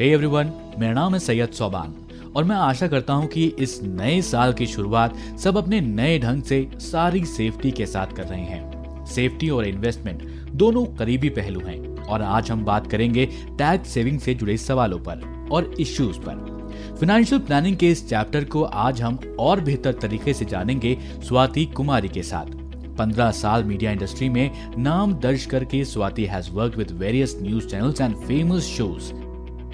Everyone मेरा नाम है सैयद सोबान और मैं आशा करता हूँ कि इस नए साल की शुरुआत सब अपने नए ढंग से सारी सेफ्टी के साथ कर रहे हैं। सेफ्टी और इन्वेस्टमेंट दोनों करीबी पहलू हैं और आज हम बात करेंगे टैक्स सेविंग से जुड़े सवालों पर और इश्यूज़ पर। फाइनेंशियल प्लानिंग के इस चैप्टर को आज हम और बेहतर तरीके से जानेंगे स्वाति कुमारी के साथ। पंद्रह साल मीडिया इंडस्ट्री में नाम दर्ज करके Swati has work with various news channels and famous shows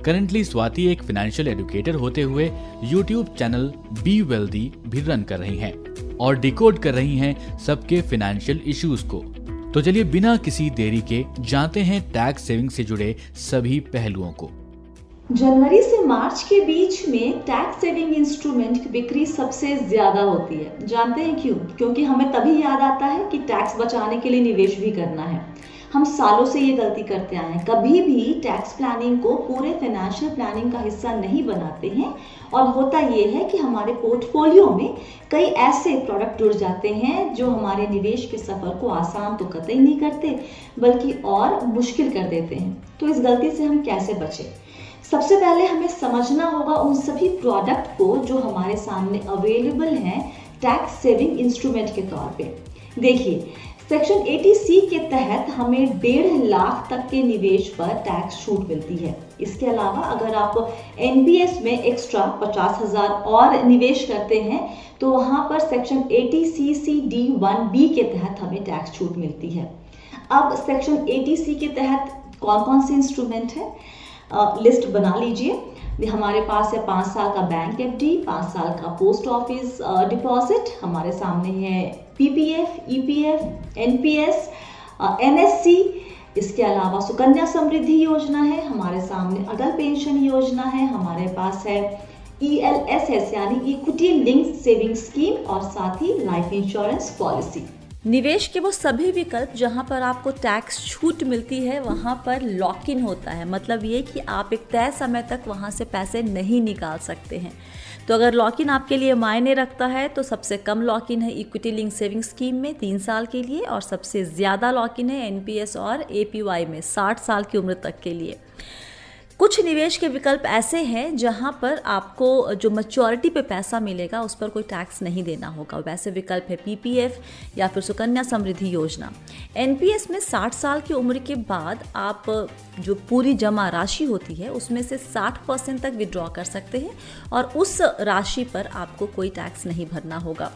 currently Swati एक फाइनेंशियल एडुकेटर होते हुए यूट्यूब चैनल बी वेल्दी भी रन कर रही हैं और डिकोड कर रही हैं सबके फाइनेंशियल इश्यूज़ को। तो चलिए बिना किसी देरी के जानते हैं टैक्स सेविंग से जुड़े सभी पहलुओं को। जनवरी से मार्च के बीच में टैक्स सेविंग इंस्ट्रूमेंट की बिक्री सबसे ज़्यादा होती है। जानते हैं क्यों? क्योंकि हमें तभी याद आता है कि टैक्स बचाने के लिए निवेश भी करना है। हम सालों से ये गलती करते आए हैं। कभी भी टैक्स प्लानिंग को पूरे फाइनेंशियल प्लानिंग का हिस्सा नहीं बनाते हैं और होता ये है कि हमारे पोर्टफोलियो में कई ऐसे प्रोडक्ट जुड़ जाते हैं जो हमारे निवेश के सफ़र को आसान तो कतई नहीं करते, बल्कि और मुश्किल कर देते हैं। तो इस गलती से हम कैसे बचें? सबसे पहले हमें समझना होगा उन सभी प्रोडक्ट को जो हमारे सामने अवेलेबल हैं टैक्स सेविंग इंस्ट्रूमेंट के तौर पे। देखिए सेक्शन 80 सी के तहत हमें डेढ़ लाख तक के निवेश पर टैक्स छूट मिलती है। इसके अलावा अगर आप एनपीएस में एक्स्ट्रा पचास हज़ार और निवेश करते हैं तो वहाँ पर section 80 C D one B के तहत हमें टैक्स छूट मिलती है। अब सेक्शन 80 सी के तहत कौन कौन से इंस्ट्रूमेंट है? लिस्ट बना लीजिए। हमारे पास है पाँच साल का बैंक एफ़ डी पाँच साल का पोस्ट ऑफ़िस डिपॉजिट हमारे सामने है पीपीएफ ईपीएफ एनपीएस एनएससी इसके अलावा सुकन्या समृद्धि योजना है। हमारे सामने अटल पेंशन योजना है। हमारे पास है ई एल एस एस यानी इक्विटी लिंक सेविंग स्कीम और साथ ही लाइफ इंश्योरेंस पॉलिसी निवेश के वो सभी विकल्प जहाँ पर आपको टैक्स छूट मिलती है, वहाँ पर लॉक इन होता है। मतलब ये कि आप एक तय समय तक वहाँ से पैसे नहीं निकाल सकते हैं। तो अगर लॉक इन आपके लिए मायने रखता है तो सबसे कम लॉक इन है इक्विटी लिंक सेविंग स्कीम में तीन साल के लिए और सबसे ज़्यादा लॉक इन है एनपीएस और एपीवाई में साठ साल की उम्र तक के लिए। कुछ निवेश के विकल्प ऐसे हैं जहाँ पर आपको जो मच्योरिटी पे पैसा मिलेगा, उस पर कोई टैक्स नहीं देना होगा। वैसे विकल्प है पीपीएफ या फिर सुकन्या समृद्धि योजना। एनपीएस में 60 साल की उम्र के बाद आप जो पूरी जमा राशि होती है, उसमें से 60 परसेंट तक विड्रॉ कर सकते हैं और उस राशि पर आपको कोई टैक्स नहीं भरना होगा।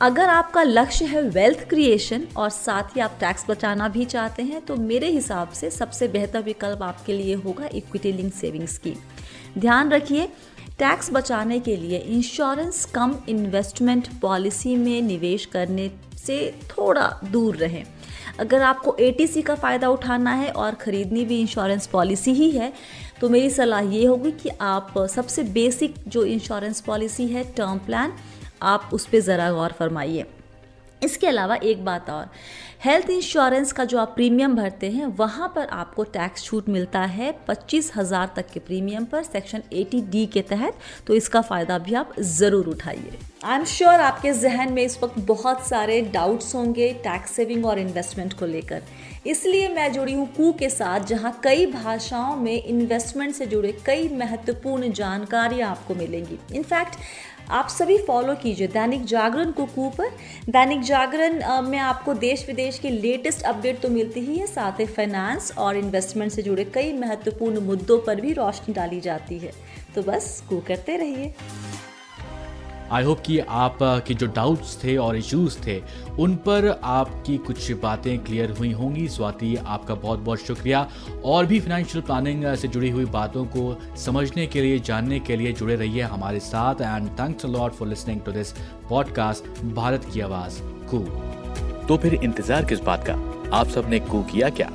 अगर आपका लक्ष्य है वेल्थ क्रिएशन और साथ ही आप टैक्स बचाना भी चाहते हैं तो मेरे हिसाब से सबसे बेहतर विकल्प आपके लिए होगा इक्विटी लिंक सेविंग स्कीम ध्यान रखिए टैक्स बचाने के लिए इंश्योरेंस कम इन्वेस्टमेंट पॉलिसी में निवेश करने से थोड़ा दूर रहें। अगर आपको ए का फ़ायदा उठाना है और ख़रीदनी भी इंश्योरेंस पॉलिसी ही है तो मेरी सलाह ये होगी कि आप सबसे बेसिक जो इंश्योरेंस पॉलिसी है टर्म प्लान आप उस पर ज़रा गौर फरमाइए। इसके अलावा एक बात और हेल्थ इंश्योरेंस का जो आप प्रीमियम भरते हैं, वहाँ पर आपको टैक्स छूट मिलता है पच्चीस हज़ार तक के प्रीमियम पर सेक्शन 80 डी के तहत तो इसका फ़ायदा भी आप ज़रूर उठाइए। आई एम श्योर आपके जहन में इस वक्त बहुत सारे डाउट्स होंगे टैक्स सेविंग और इन्वेस्टमेंट को लेकर। इसलिए मैं जुड़ी हूँ कू के साथ, जहाँ कई भाषाओं में इन्वेस्टमेंट से जुड़े कई महत्वपूर्ण जानकारियाँ आपको मिलेंगी। इनफैक्ट आप सभी फॉलो कीजिए दैनिक जागरण कुकू पर दैनिक जागरण में आपको देश विदेश के लेटेस्ट अपडेट तो मिलती ही है, साथ ही फाइनेंस और इन्वेस्टमेंट से जुड़े कई महत्वपूर्ण मुद्दों पर भी रोशनी डाली जाती है। तो बस कू करते रहिए। आई होप कि आप के जो डाउट्स थे और इश्यूज़ थे, उन पर आपकी कुछ बातें क्लियर हुई होंगी। स्वाति, आपका बहुत बहुत शुक्रिया। और भी फाइनेंशियल प्लानिंग से जुड़ी हुई बातों को समझने के लिए, जानने के लिए जुड़े रहिए हमारे साथ। And thanks lot for listening to this podcast Bharat की आवाज़। कू तो फिर इंतज़ार किस बात का? आप सबने कू किया क्या?